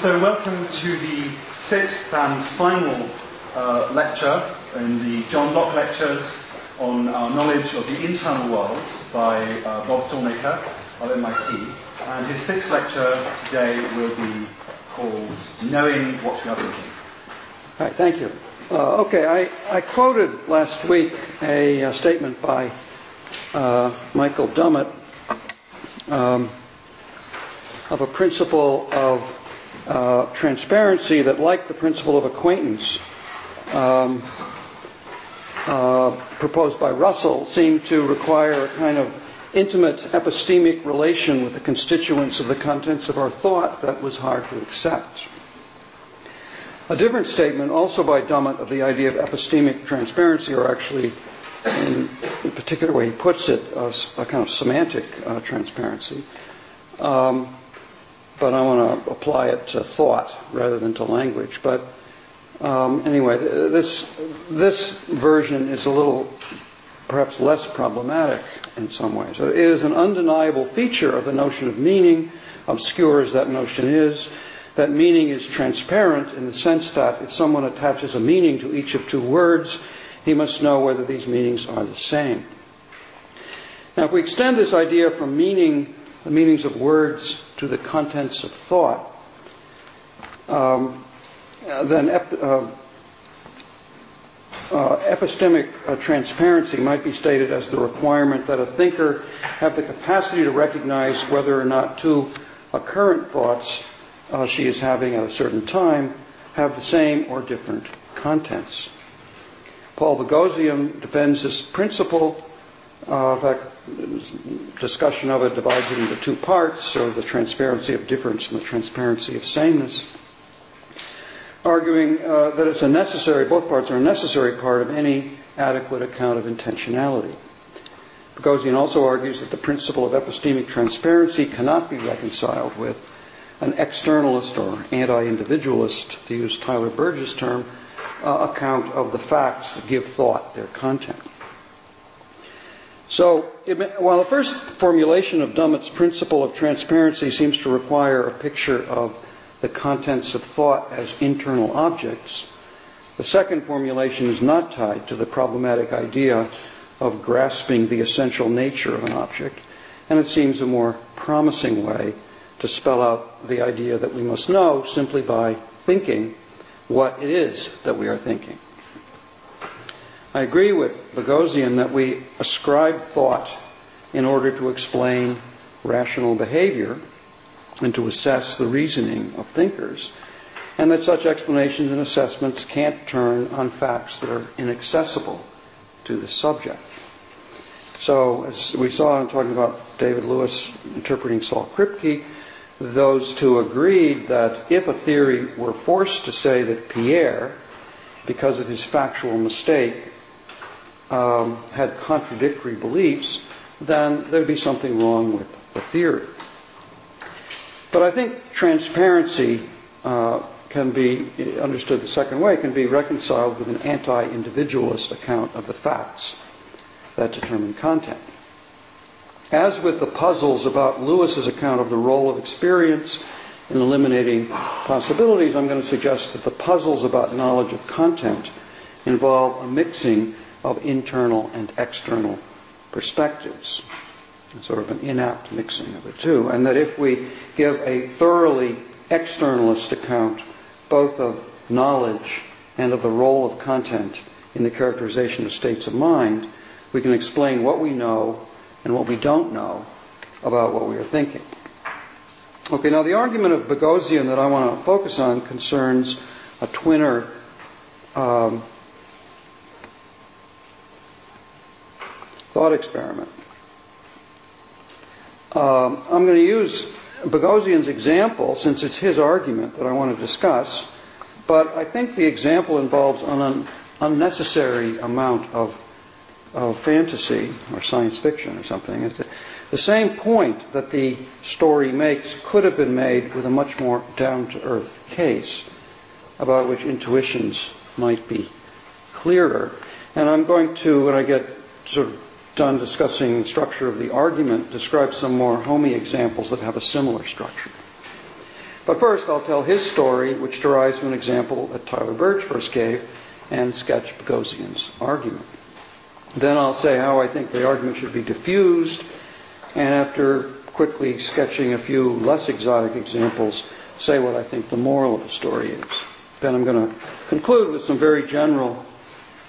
So, welcome to the sixth and final uh, lecture in the John Locke lectures on our knowledge of the internal world by uh, Bob Stalnaker of MIT. And his sixth lecture today will be called Knowing What We Are Thinking. All right, thank you. Uh, okay, I, I, quoted last week a, a statement by uh, Michael Dummett um, of a principle of uh, transparency that, like the principle of acquaintance um, uh, proposed by Russell, seemed to require a kind of intimate epistemic relation with the constituents of the contents of our thought that was hard to accept. A different statement, also by Dummett, of the idea of epistemic transparency, or actually, in, particular way he puts it, a, a kind of semantic uh, transparency, um, but I want to apply it to thought rather than to language. But um, anyway, this this version is a little perhaps less problematic in some ways. It is an undeniable feature of the notion of meaning, obscure as that notion is, that meaning is transparent in the sense that if someone attaches a meaning to each of two words, he must know whether these meanings are the same. Now, if we extend this idea from meaning the meanings of words to the contents of thought, um, then ep- uh, uh, epistemic uh, transparency might be stated as the requirement that a thinker have the capacity to recognize whether or not two current thoughts uh, she is having at a certain time have the same or different contents. Paul Boghossian defends this principle. In fact, discussion of it divides it into two parts, so the transparency of difference and the transparency of sameness, arguing uh, that it's a necessary, both parts are a necessary part of any adequate account of intentionality. Boghossian also argues that the principle of epistemic transparency cannot be reconciled with an externalist or anti-individualist, to use Tyler Burge's term, uh, account of the facts that give thought their content. So, while the first formulation of Dummett's principle of transparency seems to require a picture of the contents of thought as internal objects, the second formulation is not tied to the problematic idea of grasping the essential nature of an object, and it seems a more promising way to spell out the idea that we must know simply by thinking what it is that we are thinking. I agree with Boghossian that we ascribe thought in order to explain rational behavior and to assess the reasoning of thinkers, and that such explanations and assessments can't turn on facts that are inaccessible to the subject. So, as we saw in talking about David Lewis interpreting Saul Kripke, those two agreed that if a theory were forced to say that Pierre, because of his factual mistake, um, had contradictory beliefs, then there'd be something wrong with the theory. But I think transparency uh, can be understood the second way, can be reconciled with an anti individualist account of the facts that determine content. As with the puzzles about Lewis's account of the role of experience in eliminating possibilities, I'm going to suggest that the puzzles about knowledge of content involve a mixing of internal and external perspectives. Sort of an inapt mixing of the two. And that if we give a thoroughly externalist account both of knowledge and of the role of content in the characterization of states of mind, we can explain what we know and what we don't know about what we are thinking. Okay, now the argument of Boghossian that I want to focus on concerns a twinner um, thought experiment. Um, I'm going to use Boghossian's example since it's his argument that I want to discuss, but I think the example involves an unnecessary amount of, of fantasy or science fiction or something. The same point that the story makes could have been made with a much more down to earth case about which intuitions might be clearer. And I'm going to, when I get sort of done discussing the structure of the argument, describe some more homey examples that have a similar structure. But first, I'll tell his story, which derives from an example that Tyler Burge first gave, and sketch Boghossian's argument. Then I'll say how I think the argument should be diffused, and after quickly sketching a few less exotic examples, say what I think the moral of the story is. Then I'm going to conclude with some very general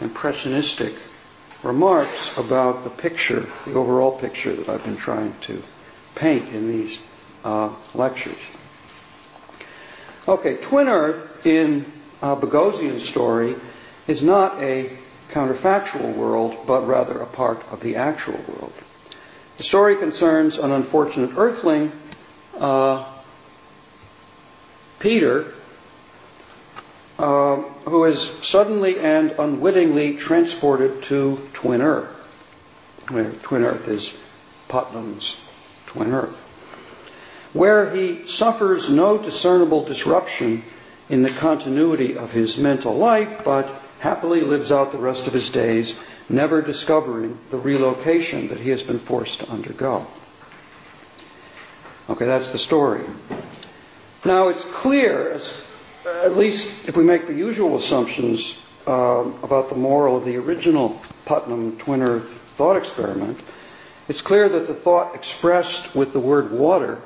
impressionistic remarks about the picture, the overall picture that I've been trying to paint in these uh, lectures. Okay, Twin Earth in uh, Boghossian's story is not a counterfactual world, but rather a part of the actual world. The story concerns an unfortunate earthling, uh, Peter, uh, who is suddenly and unwittingly transported to Twin Earth. Where Twin Earth is Putnam's Twin Earth. Where he suffers no discernible disruption in the continuity of his mental life, but happily lives out the rest of his days, never discovering the relocation that he has been forced to undergo. Okay, that's the story. Now it's clear, as, at least if we make the usual assumptions uh, about the moral of the original Putnam Twin Earth thought experiment, it's clear that the thought expressed with the word water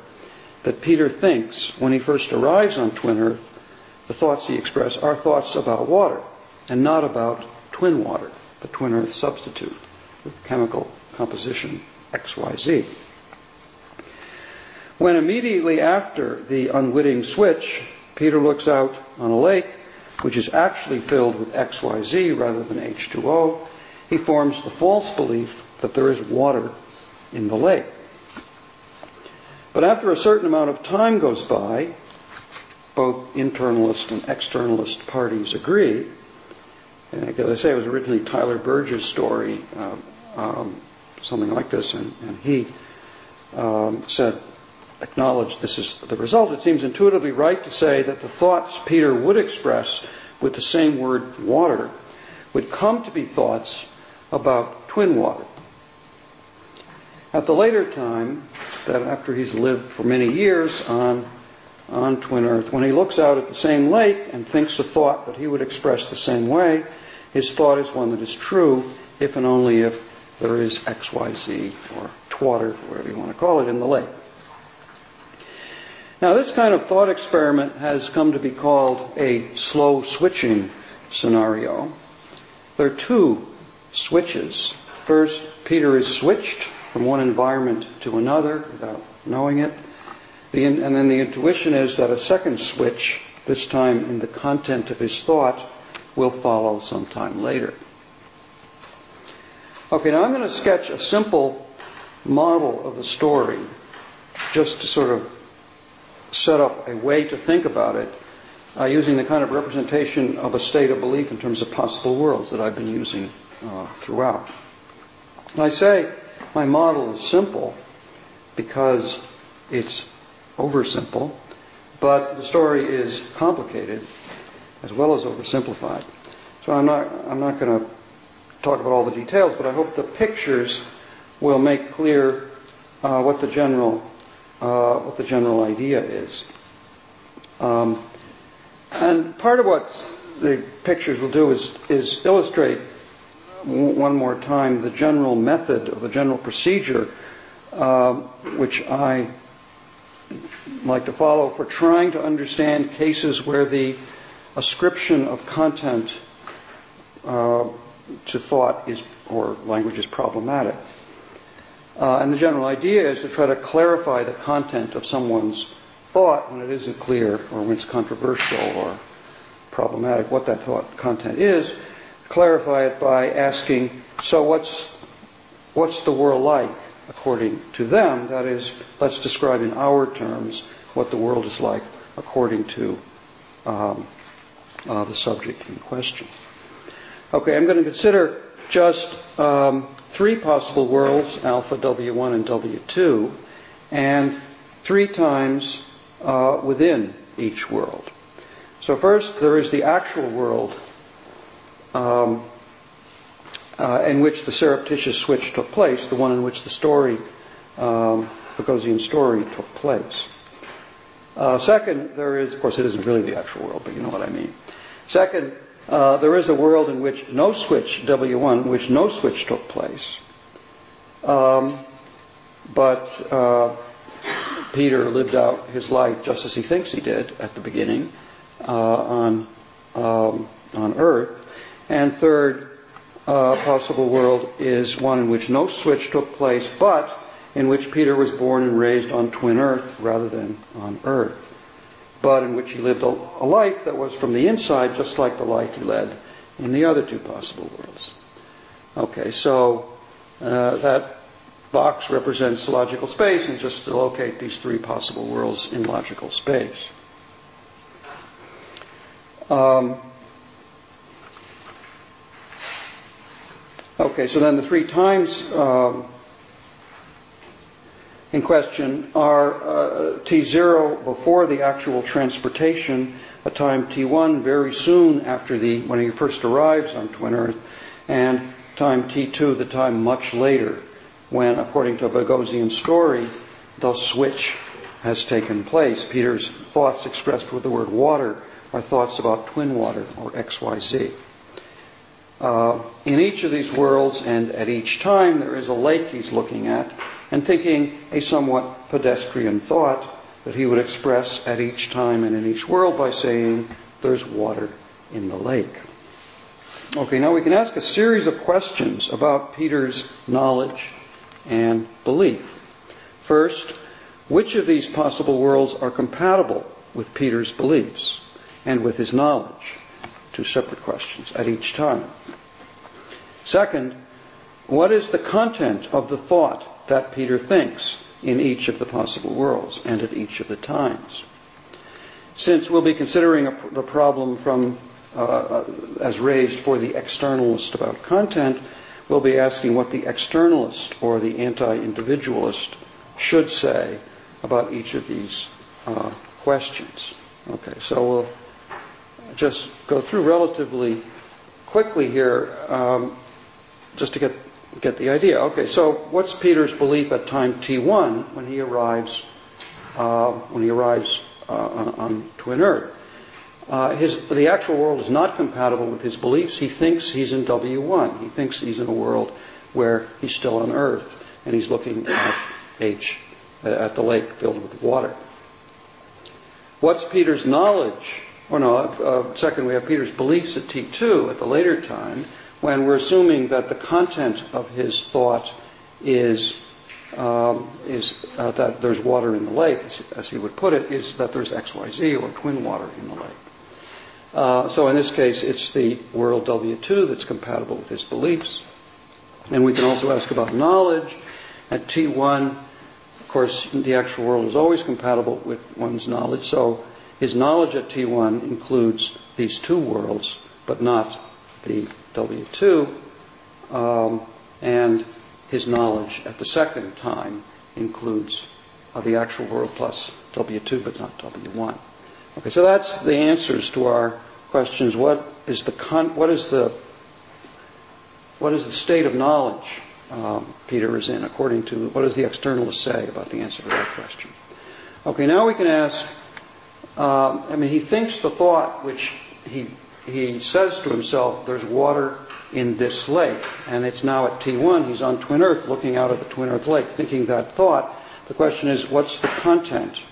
that Peter thinks when he first arrives on Twin Earth, the thoughts he expresses are thoughts about water and not about twin water, the Twin Earth substitute with chemical composition XYZ. When immediately after the unwitting switch, Peter looks out on a lake which is actually filled with XYZ rather than H2O, he forms the false belief that there is water in the lake. But after a certain amount of time goes by, both internalist and externalist parties agree. And as I say, it was originally Tyler Burge's story, uh, um, something like this, and, and he um, said, acknowledged this is the result. It seems intuitively right to say that the thoughts Peter would express with the same word water would come to be thoughts about twin water. At the later time, that after he's lived for many years on, on Twin Earth, when he looks out at the same lake and thinks a thought that he would express the same way, his thought is one that is true if and only if there is XYZ or twatter, whatever you want to call it, in the lake. Now, this kind of thought experiment has come to be called a slow switching scenario. There are two switches. First, Peter is switched from one environment to another without knowing it. The, and then the intuition is that a second switch, this time in the content of his thought, will follow sometime later. Okay, now I'm going to sketch a simple model of the story just to sort of set up a way to think about it uh, using the kind of representation of a state of belief in terms of possible worlds that I've been using uh, throughout. And I say my model is simple because it's oversimple, but the story is complicated as well as oversimplified. So I'm not, I'm not going to talk about all the details, but I hope the pictures will make clear uh, what the general uh, what the general idea is. Um, and part of what the pictures will do is, is illustrate one more time the general method or the general procedure uh, which I like to follow for trying to understand cases where the ascription of content uh, to thought is or language is problematic. Uh, and the general idea is to try to clarify the content of someone's thought when it isn't clear or when it's controversial or problematic what that thought content is clarify it by asking, so what's, what's the world like according to them? That is, let's describe in our terms what the world is like according to um, uh, the subject in question. Okay, I'm going to consider just um, three possible worlds, alpha, W1, and W2, and three times uh, within each world. So first, there is the actual world um, uh, in which the surreptitious switch took place, the one in which the story, um, Boghossian story, took place. Uh, second, there is, of course, it isn't really the actual world, but you know what I mean. Second, uh, there is a world in which no switch, W1, in which no switch took place. Um, but uh, Peter lived out his life just as he thinks he did at the beginning uh, on, um, on earth. And third, uh, possible world is one in which no switch took place, but in which Peter was born and raised on twin earth rather than on earth, but in which he lived a, a life that was from the inside just like the life he led in the other two possible worlds. Okay, so uh, that box represents logical space, and just to locate these three possible worlds in logical space. Um, okay, so then the three times um, in question are uh, T0 before the actual transportation, a time T1 very soon after the when he first arrives on Twin Earth, and time T2, the time much later, when, according to a Boghossian story, the switch has taken place. Peter's thoughts expressed with the word water are thoughts about twin water or XYZ. Uh, in each of these worlds and at each time, there is a lake he's looking at and thinking a somewhat pedestrian thought that he would express at each time and in each world by saying, There's water in the lake. Okay, now we can ask a series of questions about Peter's knowledge and belief. First, which of these possible worlds are compatible with Peter's beliefs and with his knowledge? Two separate questions at each time. Second, what is the content of the thought that Peter thinks in each of the possible worlds and at each of the times? Since we'll be considering a, the problem from uh, uh as raised for the externalist about content, we'll be asking what the externalist or the anti-individualist should say about each of these uh, questions. Okay, so we'll just go through relatively quickly here, um, just to get get the idea. Okay, so what's Peter's belief at time t1 when he arrives uh, when he arrives uh, on, on, Twin Earth? Uh, his, the actual world is not compatible with his beliefs. He thinks he's in W1. He thinks he's in a world where he's still on Earth and he's looking at H, uh, at the lake filled with water. What's Peter's knowledge? Or no, uh, second, we have Peter's beliefs at T2 at the later time when we're assuming that the content of his thought is um, is uh, that there's water in the lake, as, he would put it, is that there's XYZ or twin water in the lake. Uh, so in this case, it's the world W2 that's compatible with his beliefs. And we can also ask about knowledge. At T1, of course, the actual world is always compatible with one's knowledge. So his knowledge at T1 includes these two worlds, but not the W2. Um, and his knowledge at the second time includes uh, the actual world plus W2, but not W1. Okay, so that's the answers to our questions. What is the con- what is the what is the state of knowledge um, Peter is in, according to what does the externalist say about the answer to that question? Okay, now we can ask. Um, I mean, he thinks the thought which he he says to himself, "There's water in this lake," and it's now at T1. He's on Twin Earth, looking out at the Twin Earth lake, thinking that thought. The question is, what's the content?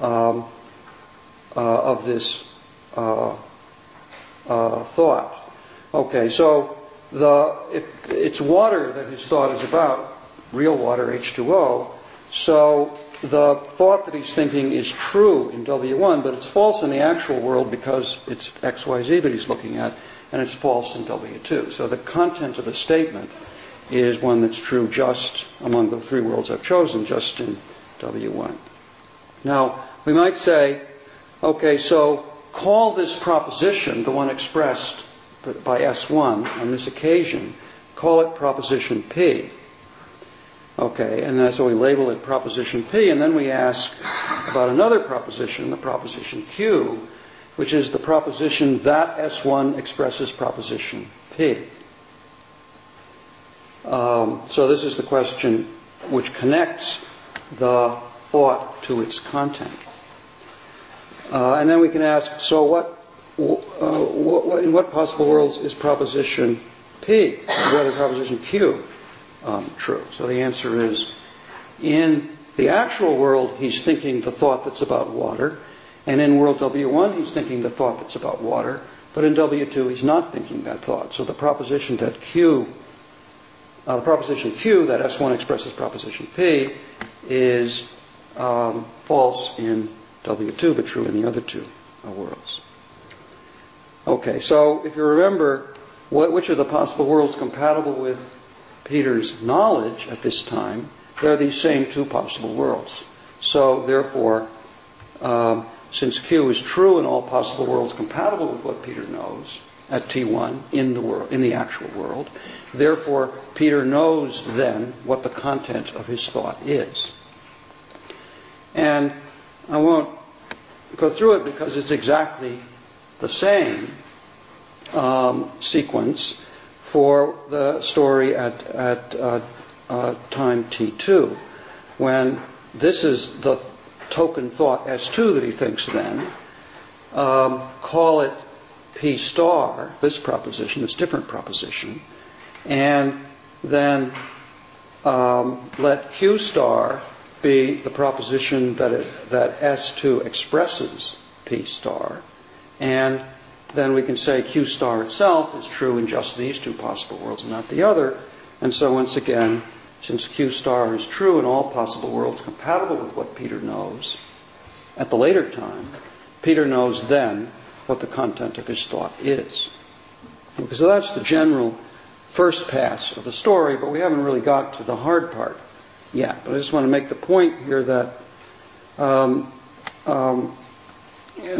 Um, uh, of this uh, uh, thought. Okay, so the it's water that his thought is about, real water, H2O. So the thought that he's thinking is true in W1, but it's false in the actual world because it's XYZ that he's looking at, and it's false in W2. So the content of the statement is one that's true just among the three worlds I've chosen, just in W1. Now, we might say, Okay, so call this proposition, the one expressed by S1 on this occasion, call it proposition P. Okay, and so we label it proposition P, and then we ask about another proposition, the proposition Q, which is the proposition that S1 expresses proposition P. Um, so this is the question which connects the thought to its content. Uh, and then we can ask, so what, uh, what, in what possible worlds is proposition P, rather proposition Q, um, true? So the answer is, in the actual world, he's thinking the thought that's about water, and in world W1, he's thinking the thought that's about water, but in W2, he's not thinking that thought. So the proposition that Q, uh, the proposition Q that S1 expresses proposition P is um, false in W2, but true in the other two uh, worlds. Okay, so if you remember, what, which are the possible worlds compatible with Peter's knowledge at this time? They're these same two possible worlds. So therefore, um, since Q is true in all possible worlds compatible with what Peter knows at T1 in the world, in the actual world, therefore Peter knows then what the content of his thought is. And I won't go through it because it's exactly the same um, sequence for the story at, at uh, uh, time t2, when this is the token thought S2 that he thinks then, um, call it P star, this proposition, this different proposition, and then um, let Q star be the proposition that, it, that S2 expresses P star, and then we can say Q star itself is true in just these two possible worlds and not the other. And so once again, since Q star is true in all possible worlds compatible with what Peter knows, at the later time, Peter knows then what the content of his thought is. So that's the general first pass of the story, but we haven't really got to the hard part yet. But I just want to make the point here that um, um,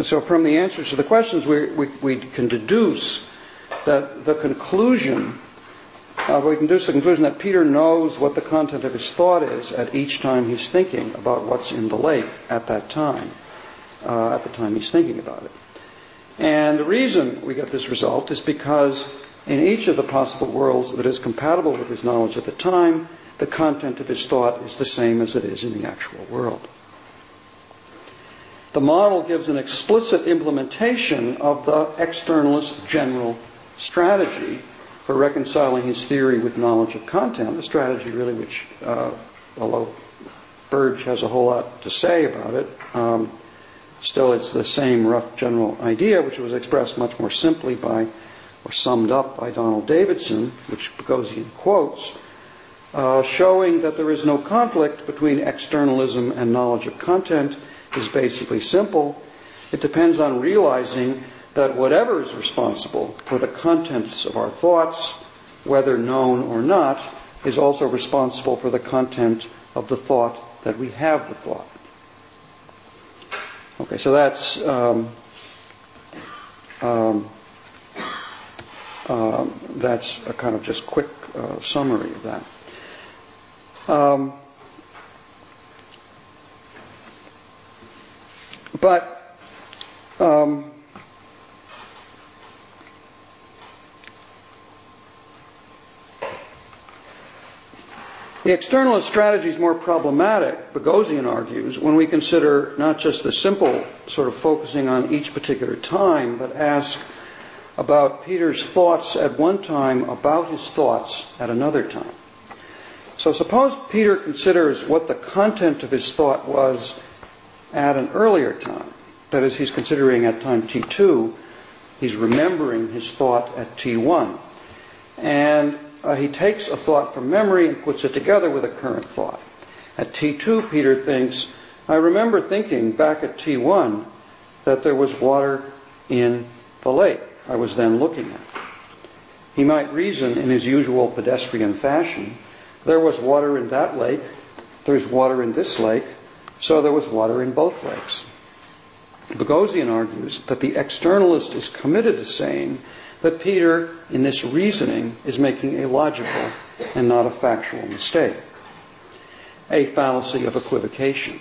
so from the answers to the questions, we, we, we can deduce that the conclusion, uh, we can deduce the conclusion that Peter knows what the content of his thought is at each time he's thinking about what's in the lake at that time, uh, at the time he's thinking about it. And the reason we get this result is because in each of the possible worlds that is compatible with his knowledge at the time, the content of his thought is the same as it is in the actual world. The model gives an explicit implementation of the externalist general strategy for reconciling his theory with knowledge of content, a strategy really which, uh, although Burge has a whole lot to say about it, um, still it's the same rough general idea, which was expressed much more simply by, or summed up by Donald Davidson, which Boghossian quotes, uh, showing that there is no conflict between externalism and knowledge of content is basically simple. It depends on realizing that whatever is responsible for the contents of our thoughts, whether known or not, is also responsible for the content of the thought that we have the thought. Okay, so that's um, um, um, that's a kind of just quick uh, summary of that. But um, The externalist strategy is more problematic, Boghossian argues, when we consider not just the simple sort of focusing on each particular time, but ask about Peter's thoughts at one time about his thoughts at another time. So suppose Peter considers what the content of his thought was at an earlier time. That is, he's considering at time T2, he's remembering his thought at T1. And uh, he takes a thought from memory and puts it together with a current thought. At T2, Peter thinks, I remember thinking back at T1 that there was water in the lake I was then looking at. He might reason in his usual pedestrian fashion, there was water in that lake, there's water in this lake, so there was water in both lakes. Boghossian argues that the externalist is committed to saying that Peter, in this reasoning, is making a logical and not a factual mistake, a fallacy of equivocation.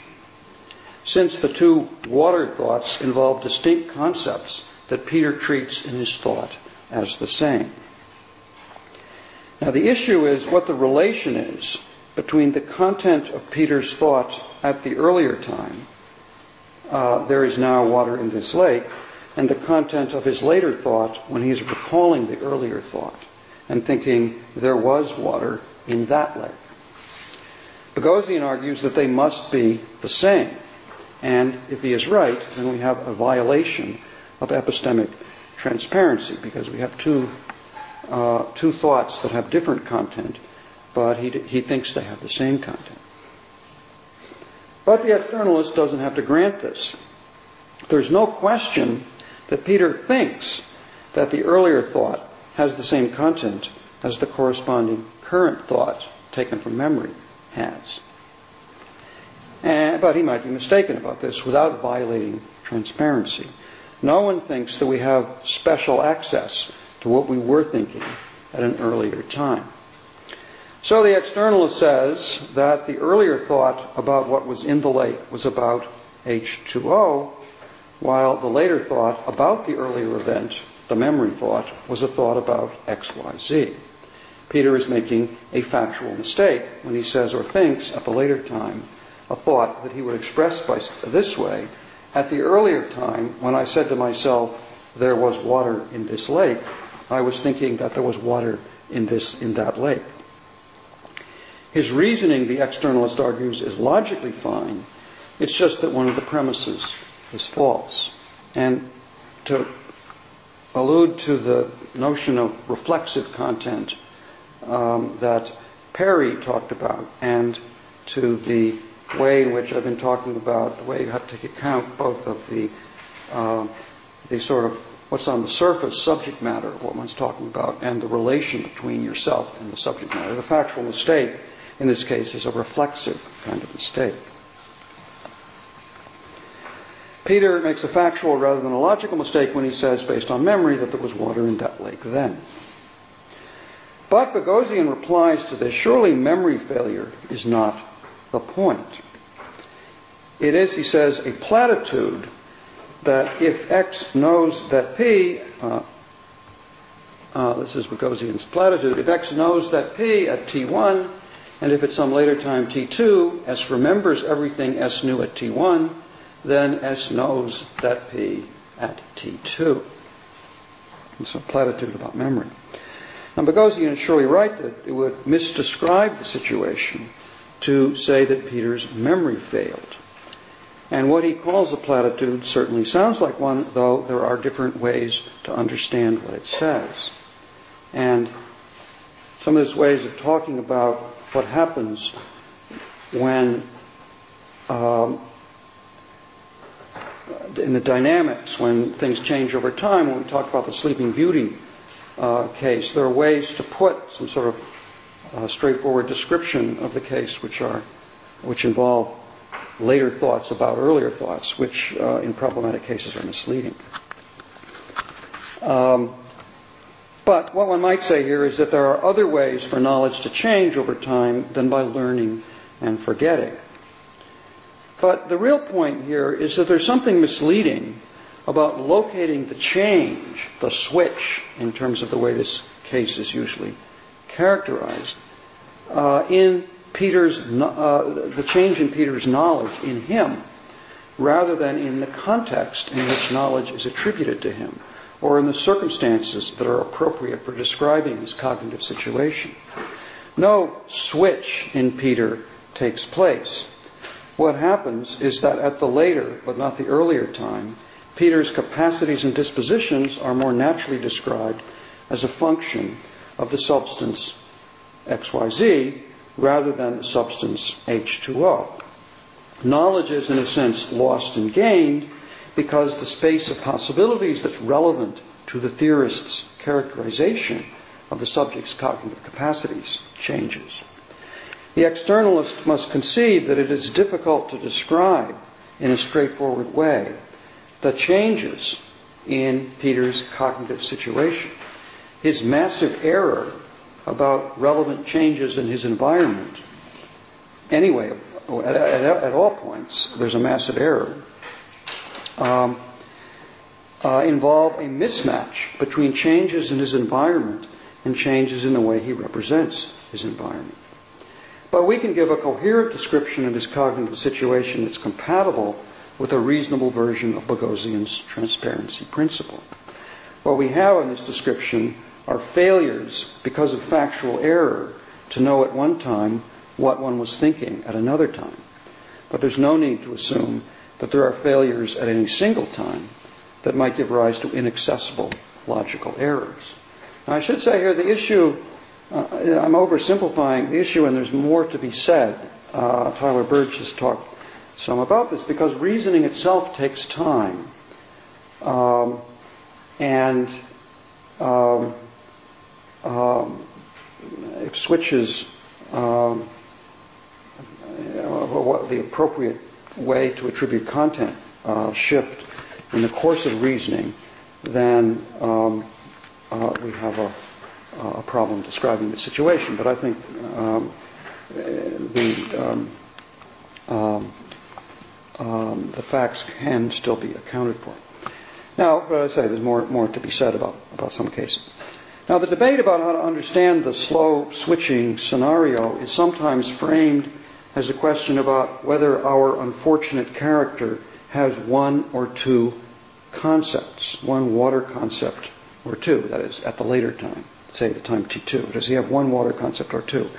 Since the two water thoughts involve distinct concepts that Peter treats in his thought as the same. Now, the issue is what the relation is between the content of Peter's thought at the earlier time uh, there is now water in this lake, and the content of his later thought when he is recalling the earlier thought and thinking there was water in that lake. Boghossian argues that they must be the same. And if he is right, then we have a violation of epistemic transparency because we have two, uh, two thoughts that have different content, but he, he thinks they have the same content. But the externalist doesn't have to grant this. There's no question that Peter thinks that the earlier thought has the same content as the corresponding current thought taken from memory has. And, but he might be mistaken about this without violating transparency. No one thinks that we have special access to what we were thinking at an earlier time. So the externalist says that the earlier thought about what was in the lake was about H2O, while the later thought about the earlier event, the memory thought, was a thought about XYZ. Peter is making a factual mistake when he says or thinks at the later time a thought that he would express by this way. At the earlier time, when I said to myself, there was water in this lake, I was thinking that there was water in this, in that lake. His reasoning, the externalist argues, is logically fine. It's just that one of the premises is false. And to allude to the notion of reflexive content um, that Perry talked about and to the way in which I've been talking about the way you have to take account both of the uh, the sort of what's on the surface subject matter of what one's talking about and the relation between yourself and the subject matter. The factual mistake in this case is a reflexive kind of mistake. Peter makes a factual rather than a logical mistake when he says, based on memory, that there was water in that lake then. But Boghossian replies to this surely memory failure is not the point. It is, he says, a platitude that if X knows that P, uh, uh, this is Boghossian's platitude, if X knows that P at T1, and if at some later time T2, S remembers everything S knew at T1, then S knows that P at T2. It's a platitude about memory. Now, Boghossian is surely right that it would misdescribe the situation to say that Peter's memory failed. And what he calls a platitude certainly sounds like one, though there are different ways to understand what it says. And some of his ways of talking about what happens when, um, in the dynamics, when things change over time, when we talk about the Sleeping Beauty uh, case. There are ways to put some sort of uh, straightforward description of the case which are which involve later thoughts about earlier thoughts, which uh, in problematic cases are misleading. Um, but what one might say here is that there are other ways for knowledge to change over time than by learning and forgetting. But the real point here is that there's something misleading about locating the change, the switch, in terms of the way this case is usually characterized, uh, in Peter's, uh, the change in Peter's knowledge in him, rather than in the context in which knowledge is attributed to him, or in the circumstances that are appropriate for describing his cognitive situation. No switch in Peter takes place. What happens is that at the later, but not the earlier time, Peter's capacities and dispositions are more naturally described as a function of the substance XYZ rather than the substance H2O. Knowledge is, in a sense, lost and gained because the space of possibilities that's relevant to the theorist's characterization of the subject's cognitive capacities changes. The externalist must concede that it is difficult to describe in a straightforward way the changes in Peter's cognitive situation. His massive error about relevant changes in his environment, anyway, at, at, at all points, there's a massive error, um, uh, involve a mismatch between changes in his environment and changes in the way he represents his environment. But we can give a coherent description of his cognitive situation that's compatible with a reasonable version of Boghossian's transparency principle. What we have in this description are failures because of factual error to know at one time what one was thinking at another time. But there's no need to assume that there are failures at any single time that might give rise to inaccessible logical errors. Now, I should say here the issue, uh, I'm oversimplifying the issue, and there's more to be said. Uh, Tyler Burge has talked some about this because reasoning itself takes time. Um, and um, um, if switches um, what the appropriate way to attribute content uh, shift in the course of reasoning, then um, uh, we have a, a, problem describing the situation. But I think um, the um, um, the facts can still be accounted for. Now, but I say there's more more to be said about about some cases. Now, the debate about how to understand the slow switching scenario is sometimes framed as a question about whether our unfortunate character has one or two concepts, one water concept or two, that is, at the later time, say the time T2. Does he have one water concept or two?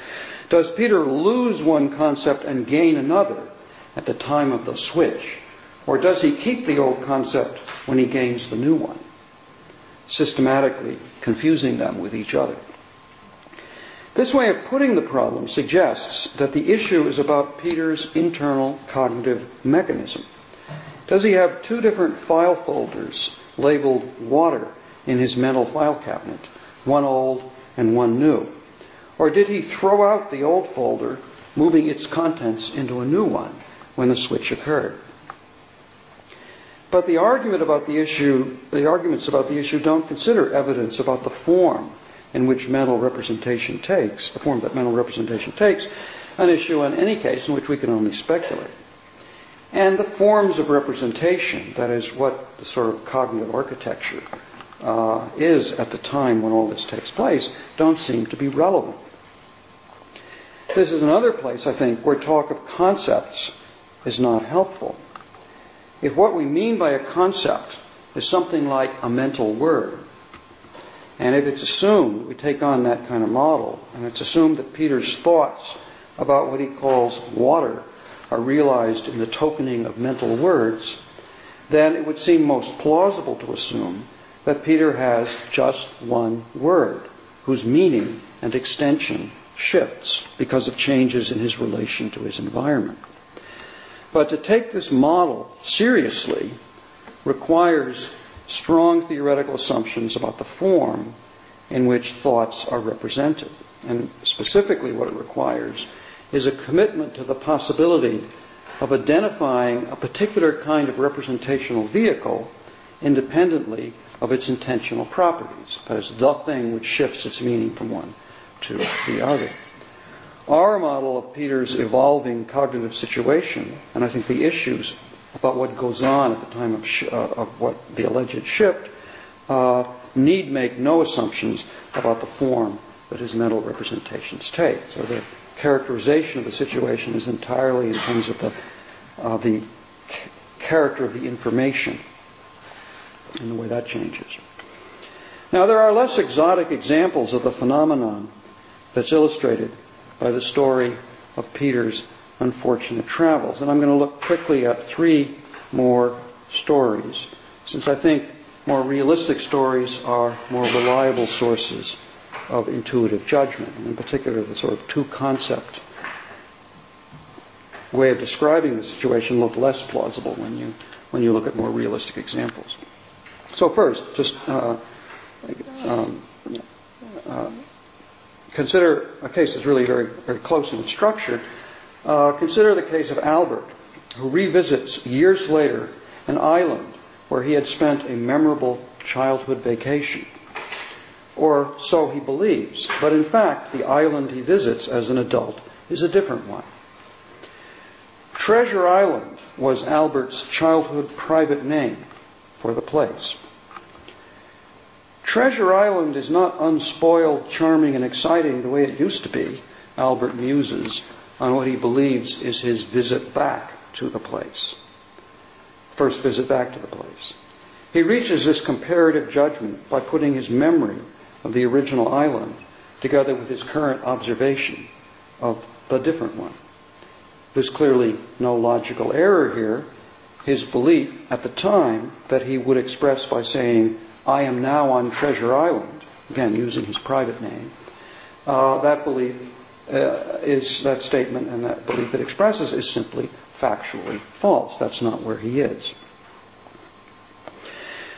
Does Peter lose one concept and gain another at the time of the switch? Or does he keep the old concept when he gains the new one? Systematically confusing them with each other. This way of putting the problem suggests that the issue is about Peter's internal cognitive mechanism. Does he have two different file folders labeled water in his mental file cabinet, one old and one new? Or did he throw out the old folder, moving its contents into a new one when the switch occurred? But the argument about the issue, the arguments about the issue don't consider evidence about the form in which mental representation takes, the form that mental representation takes, an issue in any case in which we can only speculate. And the forms of representation, that is what the sort of cognitive architecture uh, is at the time when all this takes place, don't seem to be relevant. This is another place, I think, where talk of concepts is not helpful. If what we mean by a concept is something like a mental word, and if it's assumed, we take on that kind of model, and it's assumed that Peter's thoughts about what he calls water are realized in the tokening of mental words, then it would seem most plausible to assume that Peter has just one word whose meaning and extension shifts because of changes in his relation to his environment. But to take this model seriously requires strong theoretical assumptions about the form in which thoughts are represented. And specifically, what it requires is a commitment to the possibility of identifying a particular kind of representational vehicle independently of its intentional properties. That is, the thing which shifts its meaning from one to the other. Our model of Peter's evolving cognitive situation, and I think the issues about what goes on at the time of, sh- uh, of what the alleged shift, uh, need make no assumptions about the form that his mental representations take. So the characterization of the situation is entirely in terms of the, uh, the c- character of the information and the way that changes. Now, there are less exotic examples of the phenomenon that's illustrated by the story of Peter's unfortunate travels. And I'm going to look quickly at three more stories, since I think more realistic stories are more reliable sources of intuitive judgment, and in particular the sort of two concept way of describing the situation look less plausible when you when you look at more realistic examples. So first, just uh, um, uh, consider a case that's really very very close in structure uh, consider the case of Albert, who revisits years later an island where he had spent a memorable childhood vacation. Or so he believes, but in fact, the island he visits as an adult is a different one. Treasure Island was Albert's childhood private name for the place. Treasure Island is not unspoiled, charming, and exciting the way it used to be, Albert muses on what he believes is his visit back to the place. first visit back to the place. He reaches this comparative judgment by putting his memory of the original island together with his current observation of the different one. There's clearly no logical error here. His belief at the time that he would express by saying, I am now on Treasure Island, again using his private name, uh, that belief uh, is, that statement and that belief it expresses is simply factually false. That's not where he is.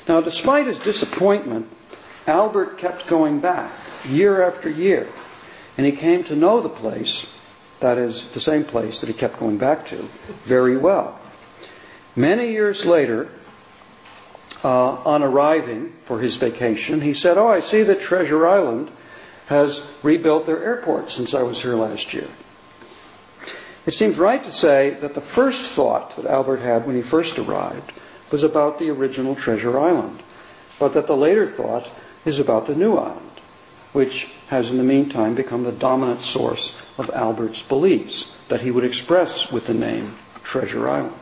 Now, despite his disappointment, Albert kept going back year after year, and he came to know the place, that is, the same place that he kept going back to, very well. Many years later, uh, on arriving for his vacation, he said, Oh, I see that Treasure Island has rebuilt their airport since I was here last year. It seems right to say that the first thought that Albert had when he first arrived was about the original Treasure Island, but that the later thought is about the new island, which has in the meantime become the dominant source of Albert's beliefs that he would express with the name Treasure Island.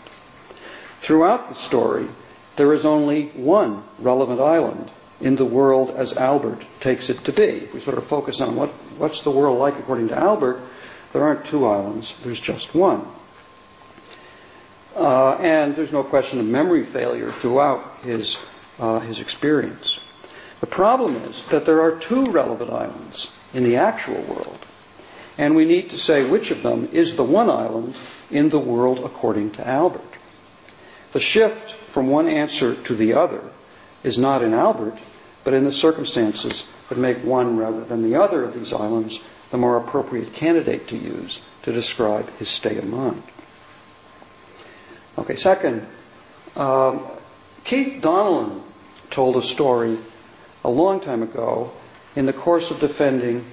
Throughout the story, there is only one relevant island in the world as Albert takes it to be. We sort of focus on what, what's the world like according to Albert. There aren't two islands, there's just one. Uh, and there's no question of memory failure throughout his, uh, his experience. The problem is that there are two relevant islands in the actual world, and we need to say which of them is the one island in the world according to Albert. The shift from one answer to the other is not in Albert, but in the circumstances that make one rather than the other of these islands the more appropriate candidate to use to describe his state of mind. Okay, second, um, Keith Donnellan told a story a long time ago in the course of defending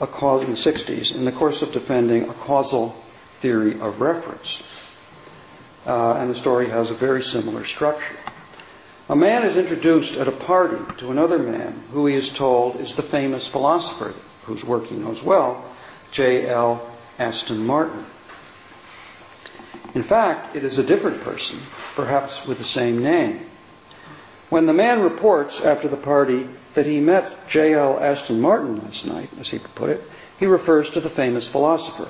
a cause in the 60s, in the course of defending a causal theory of reference. Uh, and the story has a very similar structure. A man is introduced at a party to another man who he is told is the famous philosopher whose work he knows well, J.L. Aston Martin. In fact, it is a different person, perhaps with the same name. When the man reports after the party that he met J.L. Aston Martin last night, as he put it, he refers to the famous philosopher,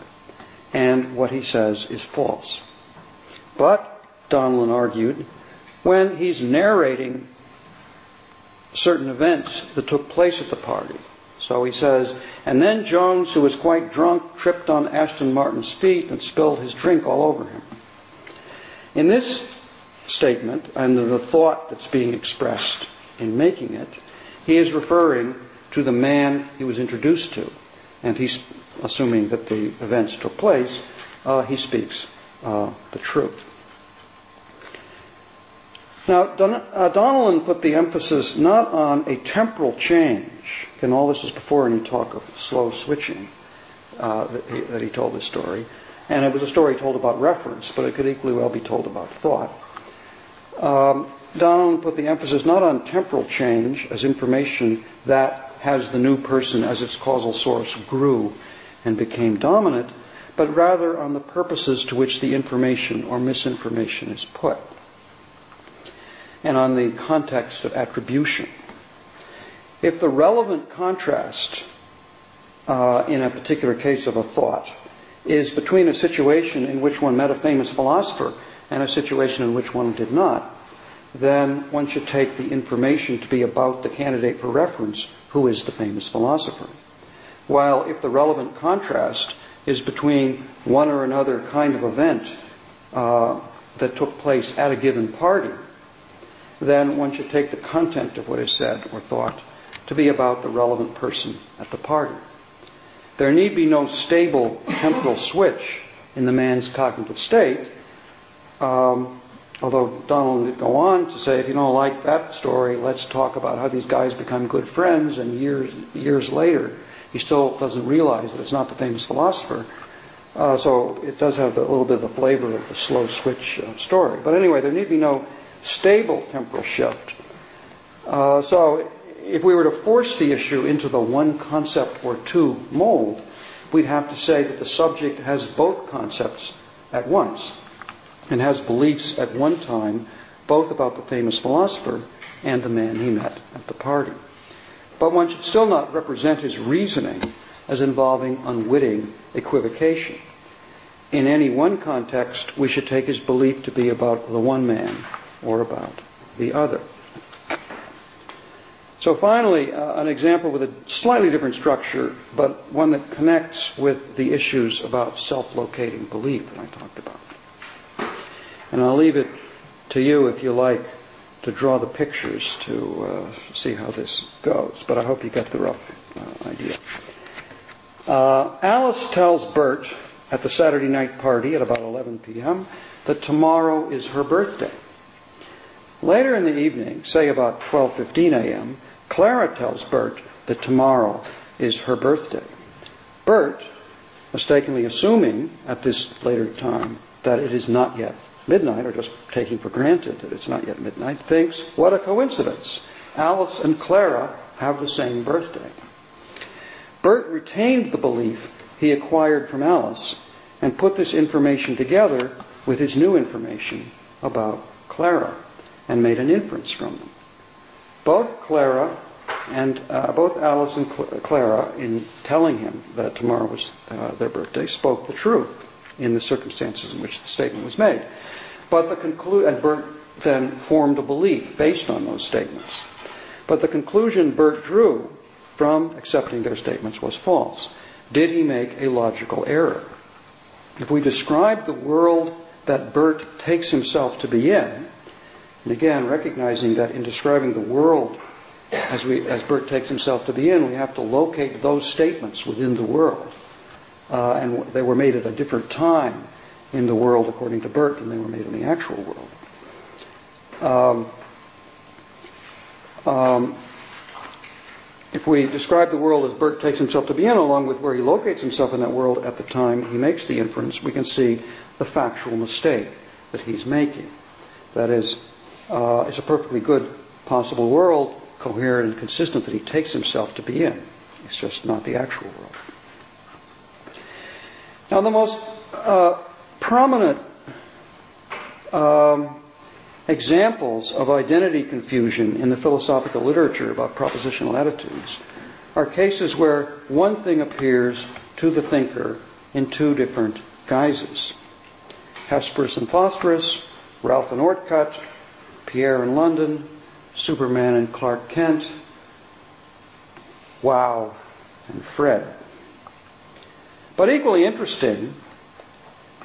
and what he says is false. But, Donnellan argued, when he's narrating certain events that took place at the party, so he says, and then Jones, who was quite drunk, tripped on Aston Martin's feet and spilled his drink all over him. In this statement, and the thought that's being expressed in making it, he is referring to the man he was introduced to. And he's assuming that the events took place, uh, he speaks uh, the truth. Now, Don- uh, Donnellan put the emphasis not on a temporal change, and all this was before any talk of slow switching uh, that, he, that, he, told this story, and it was a story told about reference, but it could equally well be told about thought. Um, Donnellan put the emphasis not on temporal change as information that has the new person as its causal source grew and became dominant, but rather on the purposes to which the information or misinformation is put and on the context of attribution. If the relevant contrast uh, in a particular case of a thought is between a situation in which one met a famous philosopher and a situation in which one did not, then one should take the information to be about the candidate for reference, who is the famous philosopher. While if the relevant contrast is between one or another kind of event uh, that took place at a given party, then one should take the content of what is said or thought to be about the relevant person at the party. There need be no stable temporal switch in the man's cognitive state, um, although Donald did go on to say, if you don't like that story, let's talk about how these guys become good friends, and years, years later, he still doesn't realize that it's not the famous philosopher. Uh, so it does have a little bit of the flavor of the slow switch uh, story. But anyway, there need be no stable temporal shift. Uh, so if we were to force the issue into the one concept or two mold, we'd have to say that the subject has both concepts at once and has beliefs at one time both about the famous philosopher and the man he met at the party. But one should still not represent his reasoning as involving unwitting equivocation. In any one context, we should take his belief to be about the one man or about the other. So finally, uh, an example with a slightly different structure, but one that connects with the issues about self-locating belief that I talked about. And I'll leave it to you, if you like, to draw the pictures to uh, see how this goes. But I hope you get the rough uh, idea. Uh, Alice tells Bert at the Saturday night party at about 11 p.m. that tomorrow is her birthday. Later in the evening, say about 12:15 a.m., Clara tells Bert that tomorrow is her birthday. Bert, mistakenly assuming at this later time that it is not yet midnight, or just taking for granted that it's not yet midnight, thinks, what a coincidence. Alice and Clara have the same birthday. Bert retained the belief he acquired from Alice and put this information together with his new information about Clara and made an inference from them. Both Clara and uh, both Alice and Clara, in telling him that tomorrow was uh, their birthday, spoke the truth in the circumstances in which the statement was made. But the conclu- and Bert then formed a belief based on those statements. But the conclusion Bert drew from accepting their statements was false. Did he make a logical error? If we describe the world that Bert takes himself to be in, and again, recognizing that in describing the world as, we, as Bert takes himself to be in, we have to locate those statements within the world. Uh, and they were made at a different time in the world, according to Bert, than they were made in the actual world. Um, um, if we describe the world as Bert takes himself to be in, along with where he locates himself in that world at the time he makes the inference, we can see the factual mistake that he's making. That is, uh, it's a perfectly good possible world, coherent and consistent, that he takes himself to be in. It's just not the actual world. Now, the most uh, prominent um, examples of identity confusion in the philosophical literature about propositional attitudes are cases where one thing appears to the thinker in two different guises. Hesperus and Phosphorus, Ralph and Ortcutt, Pierre in London, Superman and Clark Kent, Wow and Fred. But equally interesting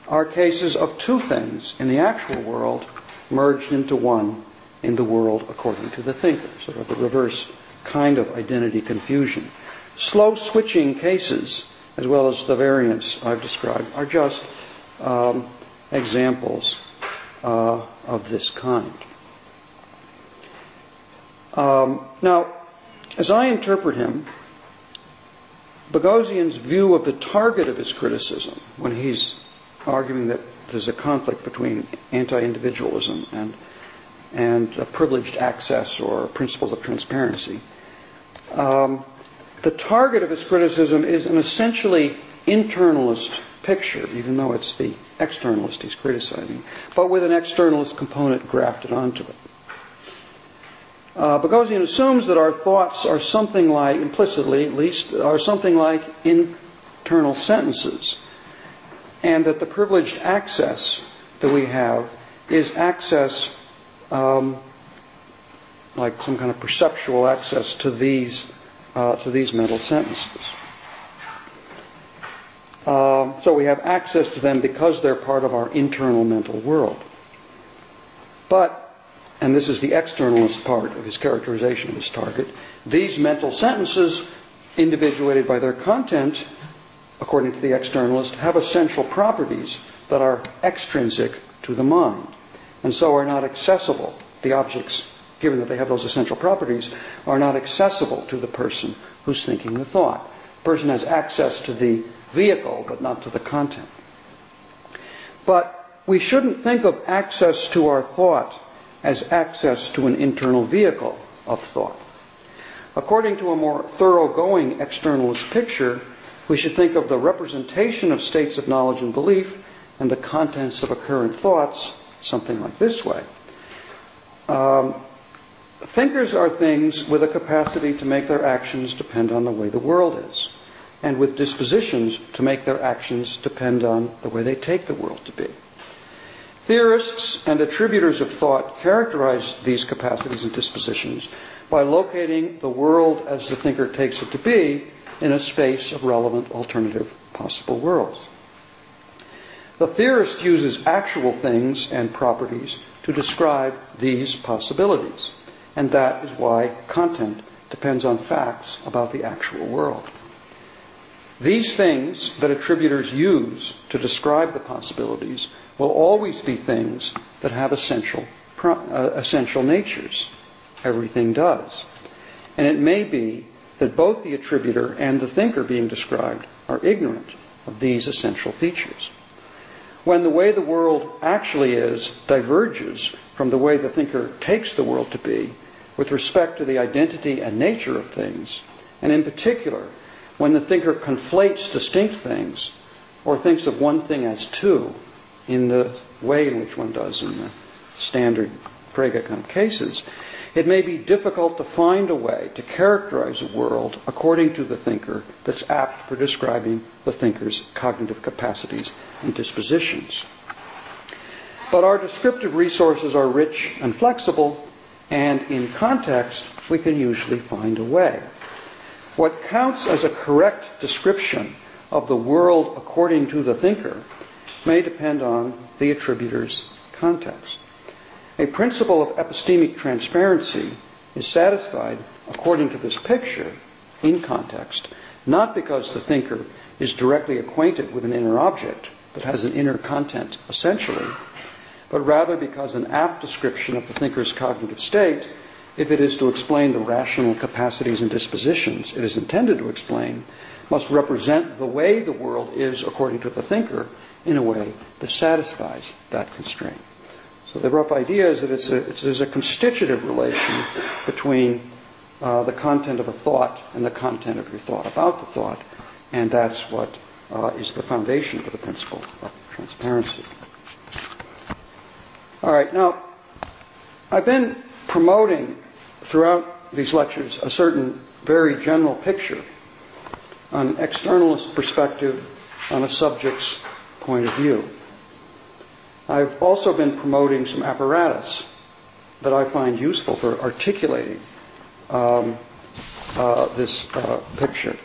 are cases of two things in the actual world merged into one in the world according to the thinker, sort of the reverse kind of identity confusion. Slow switching cases, as well as the variants I've described, are just um, examples uh, of this kind. Um, now, as I interpret him, Boghossian's view of the target of his criticism, when he's arguing that there's a conflict between anti-individualism and and privileged access or principles of transparency. Um, the target of his criticism is an essentially internalist picture, even though it's the externalist he's criticizing, but with an externalist component grafted onto it. Uh, Boghossian assumes that our thoughts are something like, implicitly at least, are something like internal sentences, and that the privileged access that we have is access, um, like some kind of perceptual access to these uh, to these mental sentences. Uh, so we have access to them because they're part of our internal mental world. But and this is the externalist part of his characterization of his target, these mental sentences, individuated by their content, according to the externalist, have essential properties that are extrinsic to the mind, and so are not accessible. The objects, given that they have those essential properties, are not accessible to the person who's thinking the thought. The person has access to the vehicle, but not to the content. But we shouldn't think of access to our thought as access to an internal vehicle of thought. According to a more thoroughgoing externalist picture, we should think of the representation of states of knowledge and belief and the contents of occurrent thoughts something like this way. Um, thinkers are things with a capacity to make their actions depend on the way the world is, and with dispositions to make their actions depend on the way they take the world to be. Theorists and attributors of thought characterize these capacities and dispositions by locating the world as the thinker takes it to be in a space of relevant alternative possible worlds. The theorist uses actual things and properties to describe these possibilities, and that is why content depends on facts about the actual world. These things that attributors use to describe the possibilities will always be things that have essential, uh, essential natures. Everything does. And it may be that both the attributor and the thinker being described are ignorant of these essential features. When the way the world actually is diverges from the way the thinker takes the world to be with respect to the identity and nature of things, and in particular, when the thinker conflates distinct things or thinks of one thing as two in the way in which one does in the standard of cases, it may be difficult to find a way to characterize a world according to the thinker that's apt for describing the thinker's cognitive capacities and dispositions. But our descriptive resources are rich and flexible, and in context, we can usually find a way. What counts as a correct description of the world according to the thinker may depend on the attributor's context. A principle of epistemic transparency is satisfied, according to this picture, in context, not because the thinker is directly acquainted with an inner object that has an inner content, essentially, but rather because an apt description of the thinker's cognitive state, if it is to explain the rational capacities and dispositions it is intended to explain, must represent the way the world is according to the thinker in a way that satisfies that constraint. So the rough idea is that it's a, it's, there's a constitutive relation between uh, the content of a thought and the content of your thought about the thought, and that's what uh, is the foundation for the principle of transparency. All right, now I've been promoting throughout these lectures a certain very general picture, an externalist perspective on a subject's point of view. I've also been promoting some apparatus that I find useful for articulating um, uh, this uh, picture.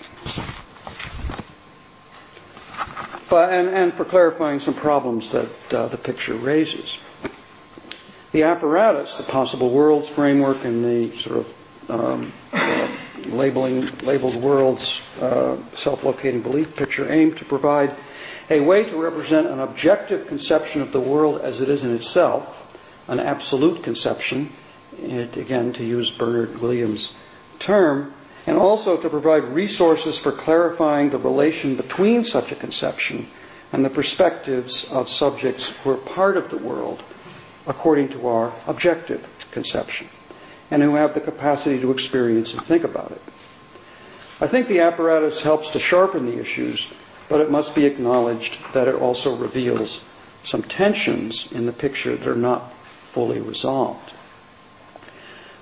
But, and, and, for clarifying some problems that uh, the picture raises. The apparatus, the possible worlds framework, and the sort of um, uh, labeling labeled worlds uh, self-locating belief picture aim to provide a way to represent an objective conception of the world as it is in itself, an absolute conception, it, again, to use Bernard Williams' term, and also to provide resources for clarifying the relation between such a conception and the perspectives of subjects who are part of the world according to our objective conception and who have the capacity to experience and think about it. I think the apparatus helps to sharpen the issues but it must be acknowledged that it also reveals some tensions in the picture that are not fully resolved.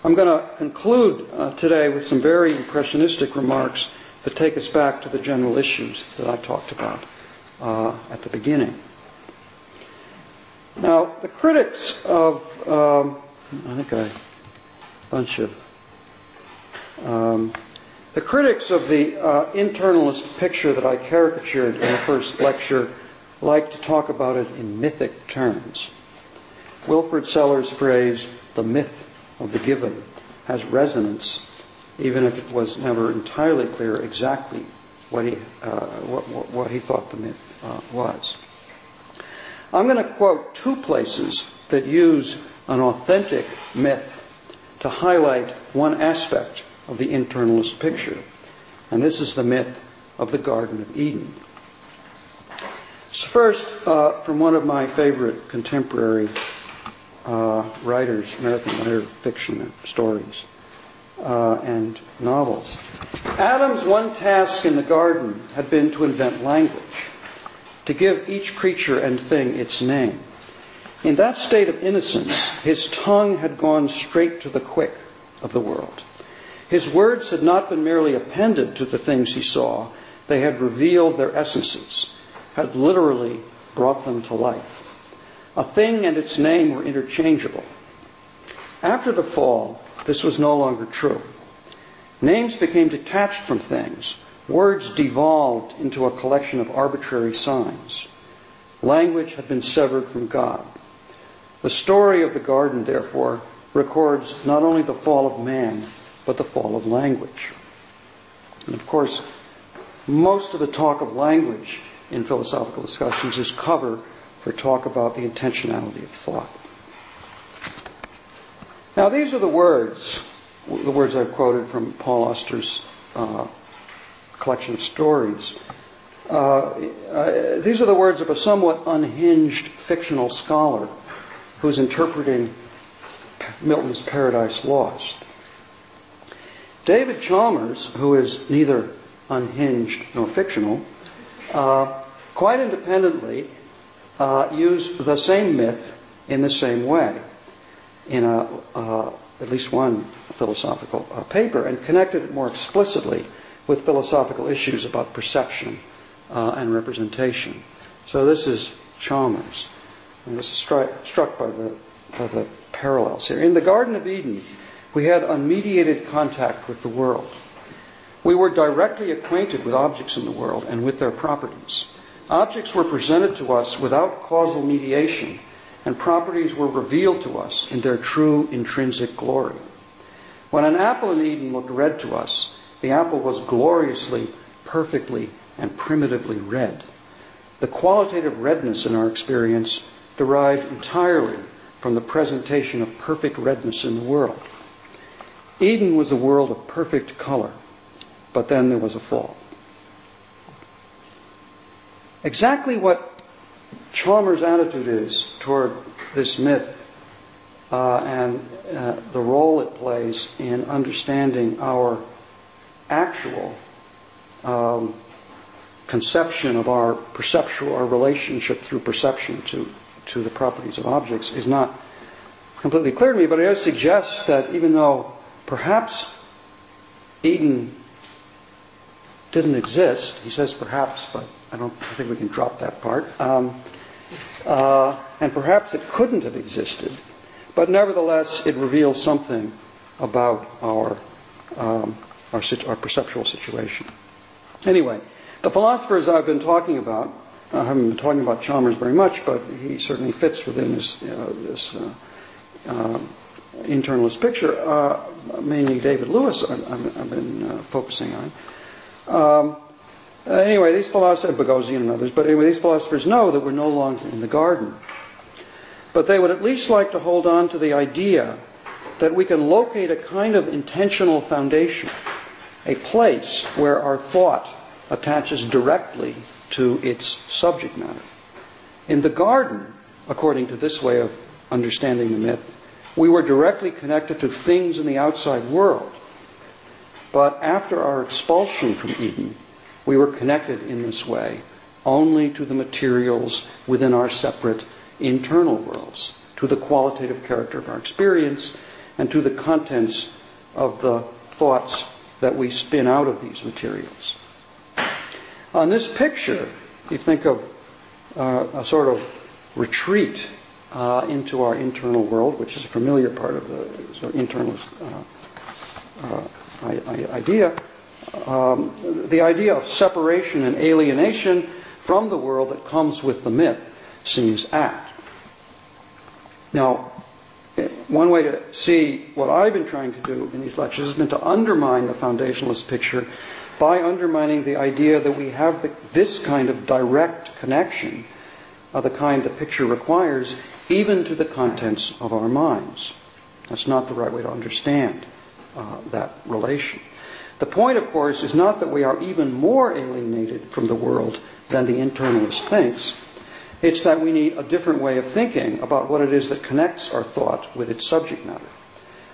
I'm going to conclude uh, today with some very impressionistic remarks that take us back to the general issues that I talked about uh, at the beginning. Now, the critics of, um, I think a bunch of um, the critics of the uh, internalist picture that I caricatured in the first lecture like to talk about it in mythic terms. Wilfrid Sellars' phrase, the myth of the given, has resonance, even if it was never entirely clear exactly what he, uh, what, what, what, he thought the myth uh, was. I'm going to quote two places that use an authentic myth to highlight one aspect of the internalist picture. And this is the myth of the Garden of Eden. So first, uh, from one of my favorite contemporary uh, writers, American writer fiction stories uh, and novels. Adam's one task in the garden had been to invent language, to give each creature and thing its name. In that state of innocence, his tongue had gone straight to the quick of the world. His words had not been merely appended to the things he saw, they had revealed their essences, had literally brought them to life. A thing and its name were interchangeable. After the fall, this was no longer true. Names became detached from things. Words devolved into a collection of arbitrary signs. Language had been severed from God. The story of the garden, therefore, records not only the fall of man, but the fall of language. And of course, most of the talk of language in philosophical discussions is cover for talk about the intentionality of thought. Now, these are the words, the words I've quoted from Paul Auster's uh, collection of stories. Uh, these are the words of a somewhat unhinged fictional scholar who's interpreting Milton's Paradise Lost. David Chalmers, who is neither unhinged nor fictional, uh, quite independently uh, used the same myth in the same way in a, uh, at least one philosophical uh, paper and connected it more explicitly with philosophical issues about perception uh, and representation. So this is Chalmers. And this is stri- struck by the, by the parallels here. In the Garden of Eden, we had unmediated contact with the world. We were directly acquainted with objects in the world and with their properties. Objects were presented to us without causal mediation, and properties were revealed to us in their true intrinsic glory. When an apple in Eden looked red to us, the apple was gloriously, perfectly, and primitively red. The qualitative redness in our experience derived entirely from the presentation of perfect redness in the world. Eden was a world of perfect color, but then there was a fall. Exactly what Chalmers' attitude is toward this myth uh, and uh, the role it plays in understanding our actual um, conception of our perceptual, our relationship through perception to to the properties of objects is not completely clear to me, but I does suggest that even though perhaps Eden didn't exist, he says perhaps, but I don't I think we can drop that part, um, uh, and perhaps it couldn't have existed, but nevertheless it reveals something about our, um, our, our perceptual situation. Anyway, the philosophers I've been talking about I haven't been talking about Chalmers very much, but he certainly fits within this, uh, this uh, uh, internalist picture. Uh, mainly David Lewis, I've, I've been uh, focusing on. Um, anyway, these philosophers, Boghossian and others, but anyway, these philosophers know that we're no longer in the garden. But they would at least like to hold on to the idea that we can locate a kind of intentional foundation, a place where our thought attaches directly to its subject matter. In the garden, according to this way of understanding the myth, we were directly connected to things in the outside world. But after our expulsion from Eden, we were connected in this way only to the materials within our separate internal worlds, to the qualitative character of our experience, and to the contents of the thoughts that we spin out of these materials. On this picture, you think of uh, a sort of retreat uh, into our internal world, which is a familiar part of the sort of internalist uh, uh idea. Um, the idea of separation and alienation from the world that comes with the myth seems apt. Now, one way to see what I've been trying to do in these lectures has been to undermine the foundationalist picture by undermining the idea that we have the, this kind of direct connection of the kind the picture requires, even to the contents of our minds. That's not the right way to understand uh, that relation. The point, of course, is not that we are even more alienated from the world than the internalist thinks. It's that we need a different way of thinking about what it is that connects our thought with its subject matter.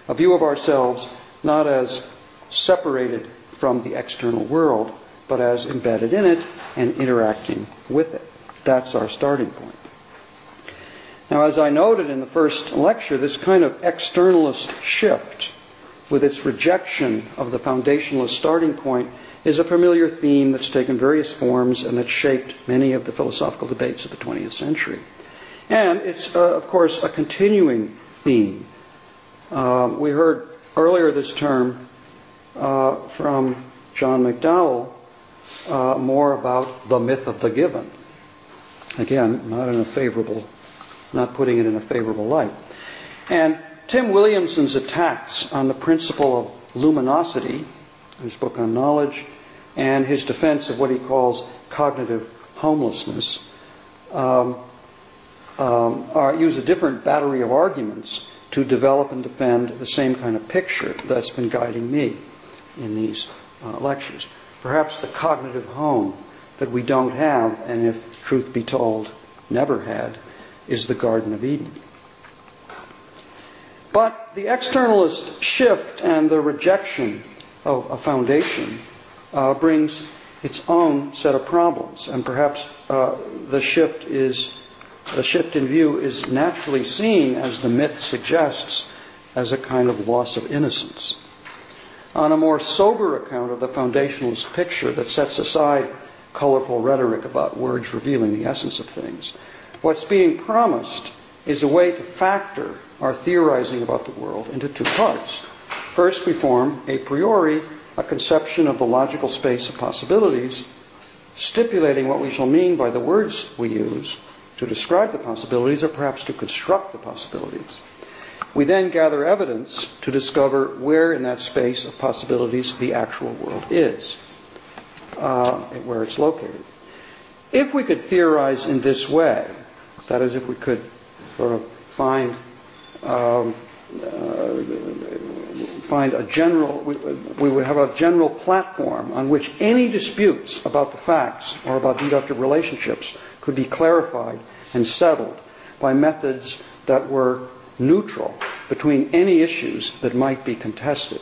A view of ourselves not as separated from the external world, but as embedded in it and interacting with it. That's our starting point. Now, as I noted in the first lecture, this kind of externalist shift with its rejection of the foundationalist starting point is a familiar theme that's taken various forms and that shaped many of the philosophical debates of the 20th century. And it's, uh, of course, a continuing theme. Uh, we heard earlier this term uh, from John McDowell uh, more about the myth of the given. Again, not in a favorable, not putting it in a favorable light. And Tim Williamson's attacks on the principle of luminosity, his book on knowledge, and his defense of what he calls cognitive homelessness, um, um, are, use a different battery of arguments to develop and defend the same kind of picture that's been guiding me in these uh, lectures. Perhaps the cognitive home that we don't have, and if truth be told, never had, is the Garden of Eden. But the externalist shift and the rejection of a foundation uh, brings its own set of problems, and perhaps uh, the shift is the shift in view is naturally seen, as the myth suggests, as a kind of loss of innocence. On a more sober account of the foundationalist picture that sets aside colorful rhetoric about words revealing the essence of things, what's being promised is a way to factor our theorizing about the world into two parts. First, we form a priori a conception of the logical space of possibilities, stipulating what we shall mean by the words we use to describe the possibilities or perhaps to construct the possibilities. We then gather evidence to discover where in that space of possibilities the actual world is, uh, where it's located. If we could theorize in this way, that is, if we could sort of find um, uh, find a general, we, we, would have a general platform on which any disputes about the facts or about deductive relationships could be clarified and settled by methods that were neutral between any issues that might be contested.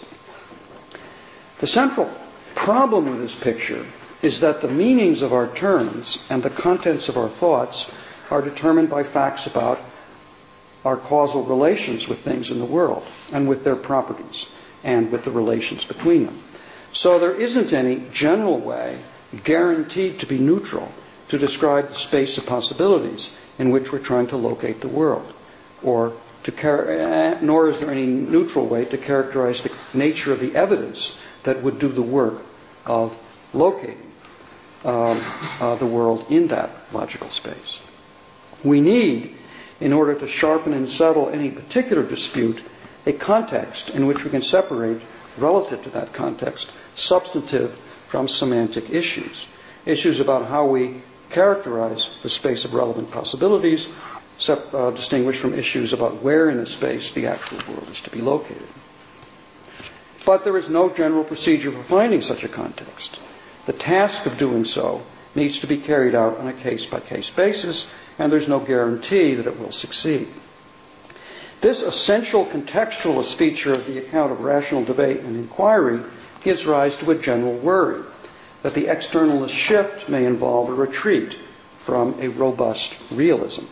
The central problem with this picture is that the meanings of our terms and the contents of our thoughts are determined by facts about our causal relations with things in the world and with their properties and with the relations between them. So there isn't any general way guaranteed to be neutral to describe the space of possibilities in which we're trying to locate the world, or to char- eh, nor is there any neutral way to characterize the nature of the evidence that would do the work of locating um, uh, the world in that logical space. We need, in order to sharpen and settle any particular dispute, a context in which we can separate, relative to that context, substantive from semantic issues. Issues about how we characterize the space of relevant possibilities, uh, distinguished from issues about where in the space the actual world is to be located. But there is no general procedure for finding such a context. The task of doing so needs to be carried out on a case by case basis, and there's no guarantee that it will succeed. This essential contextualist feature of the account of rational debate and inquiry gives rise to a general worry that the externalist shift may involve a retreat from a robust realism.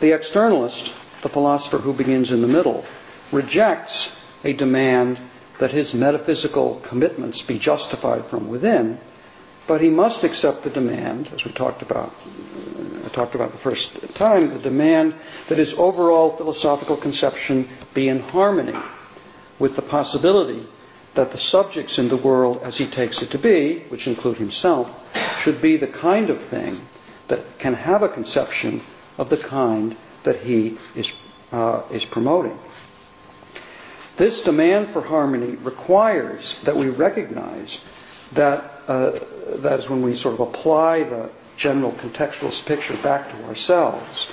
The externalist, the philosopher who begins in the middle, rejects a demand that his metaphysical commitments be justified from within, but he must accept the demand, as we talked about, I talked about the first time, the demand that his overall philosophical conception be in harmony with the possibility that the subjects in the world as he takes it to be, which include himself, should be the kind of thing that can have a conception of the kind that he is, uh, is promoting. This demand for harmony requires that we recognize that, uh, that is when we sort of apply the general contextualist picture back to ourselves,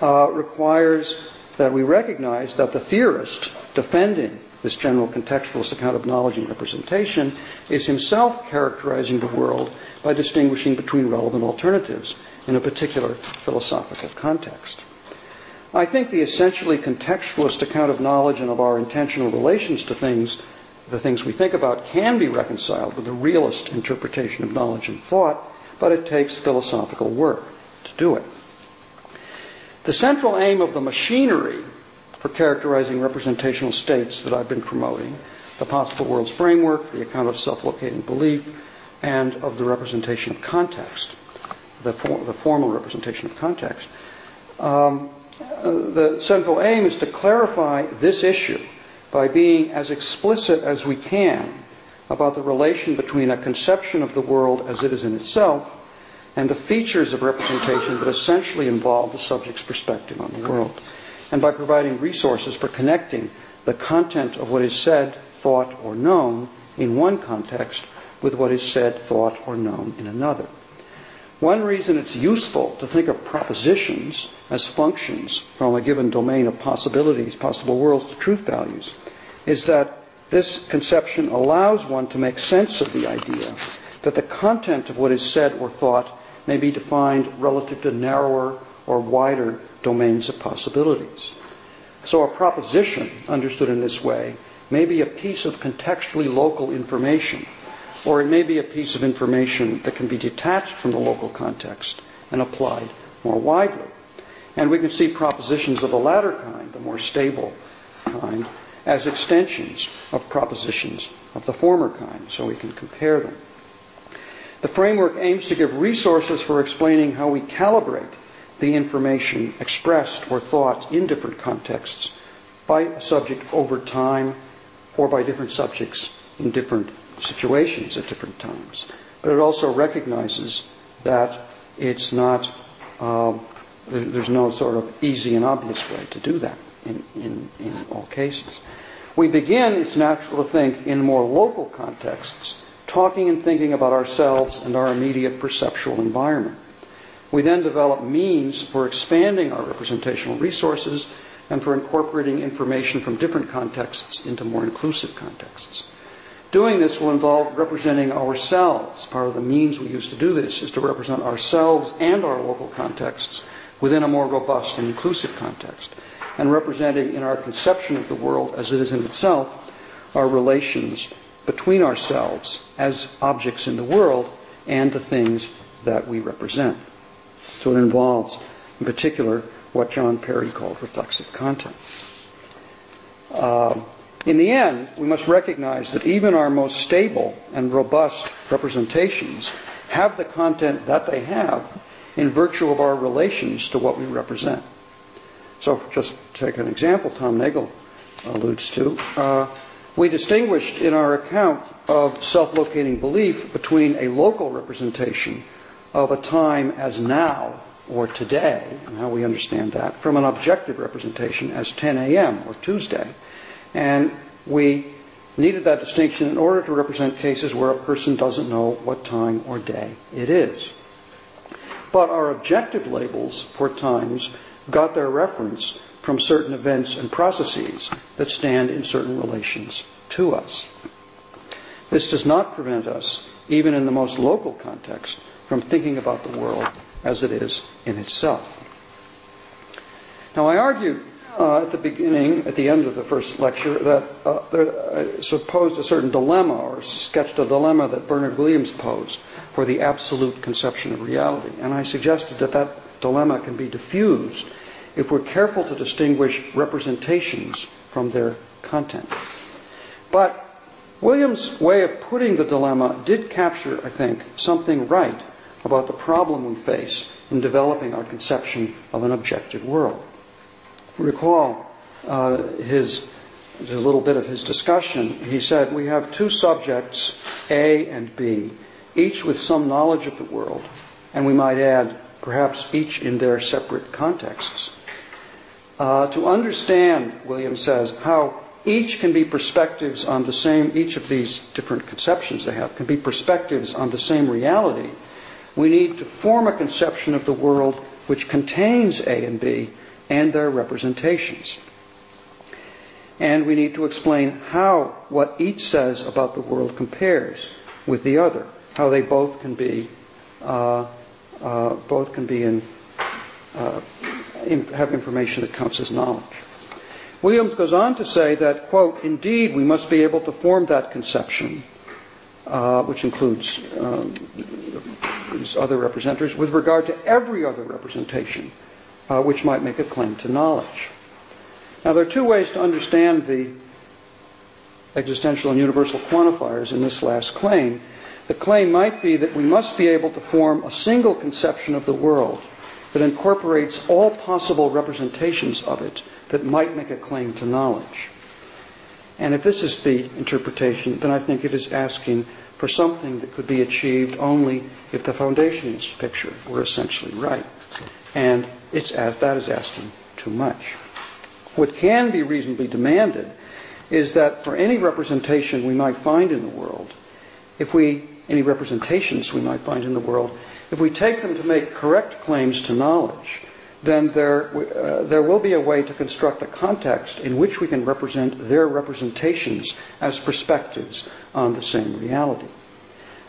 uh, requires that we recognize that the theorist defending this general contextualist account of knowledge and representation, is himself characterizing the world by distinguishing between relevant alternatives in a particular philosophical context. I think the essentially contextualist account of knowledge and of our intentional relations to things, the things we think about, can be reconciled with a realist interpretation of knowledge and thought, but it takes philosophical work to do it. The central aim of the machinery for characterizing representational states that I've been promoting, the possible worlds framework, the account of self-locating belief, and of the representation of context, the, for, the formal representation of context. Um, the central aim is to clarify this issue by being as explicit as we can about the relation between a conception of the world as it is in itself and the features of representation that essentially involve the subject's perspective on the world, and by providing resources for connecting the content of what is said, thought, or known in one context with what is said, thought, or known in another. One reason it's useful to think of propositions as functions from a given domain of possibilities, possible worlds to truth values, is that this conception allows one to make sense of the idea that the content of what is said or thought may be defined relative to narrower or wider domains of possibilities. So a proposition, understood in this way, may be a piece of contextually local information or it may be a piece of information that can be detached from the local context and applied more widely. And we can see propositions of the latter kind, the more stable kind, as extensions of propositions of the former kind, so we can compare them. The framework aims to give resources for explaining how we calibrate the information expressed or thought in different contexts by a subject over time or by different subjects in different situations at different times. But it also recognizes that it's not, uh, there's no sort of easy and obvious way to do that in, in, in all cases. We begin, it's natural to think, in more local contexts, talking and thinking about ourselves and our immediate perceptual environment. We then develop means for expanding our representational resources and for incorporating information from different contexts into more inclusive contexts. Doing this will involve representing ourselves. Part of the means we use to do this is to represent ourselves and our local contexts within a more robust and inclusive context. And representing in our conception of the world as it is in itself our relations between ourselves as objects in the world and the things that we represent. So it involves, in particular, what John Perry called reflexive content. Uh, in the end, we must recognize that even our most stable and robust representations have the content that they have in virtue of our relations to what we represent. So, just take an example Tom Nagel alludes to. Uh, we distinguished in our account of self locating belief between a local representation of a time as now or today, and how we understand that, from an objective representation as 10 a.m. or Tuesday. And we needed that distinction in order to represent cases where a person doesn't know what time or day it is. But our objective labels for times got their reference from certain events and processes that stand in certain relations to us. This does not prevent us, even in the most local context, from thinking about the world as it is in itself. Now, I argued uh, at the beginning, at the end of the first lecture, that uh, there, I supposed a certain dilemma or sketched a dilemma that Bernard Williams posed for the absolute conception of reality. And I suggested that that dilemma can be diffused if we're careful to distinguish representations from their content. But Williams' way of putting the dilemma did capture, I think, something right about the problem we face in developing our conception of an objective world recall uh, his a little bit of his discussion, he said, We have two subjects, A and B, each with some knowledge of the world, and we might add, perhaps each in their separate contexts. Uh, to understand, William says, how each can be perspectives on the same, each of these different conceptions they have can be perspectives on the same reality, we need to form a conception of the world which contains A and B and their representations. And we need to explain how what each says about the world compares with the other, how they both can be uh, uh, both can be in, uh, in, have information that counts as knowledge. Williams goes on to say that, quote, indeed, we must be able to form that conception, uh, which includes um, these other representatives, with regard to every other representation uh, which might make a claim to knowledge. Now, there are two ways to understand the existential and universal quantifiers in this last claim. The claim might be that we must be able to form a single conception of the world that incorporates all possible representations of it that might make a claim to knowledge. And if this is the interpretation, then I think it is asking for something that could be achieved only if the foundationist picture were essentially right. And it's as, that is asking too much. What can be reasonably demanded is that for any representation we might find in the world, if we, any representations we might find in the world, if we take them to make correct claims to knowledge, then there, uh, there will be a way to construct a context in which we can represent their representations as perspectives on the same reality.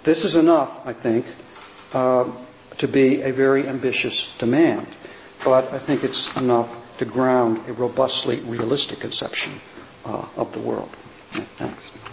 This is enough, I think, uh, to be a very ambitious demand, but I think it's enough to ground a robustly realistic conception uh, of the world. Thanks.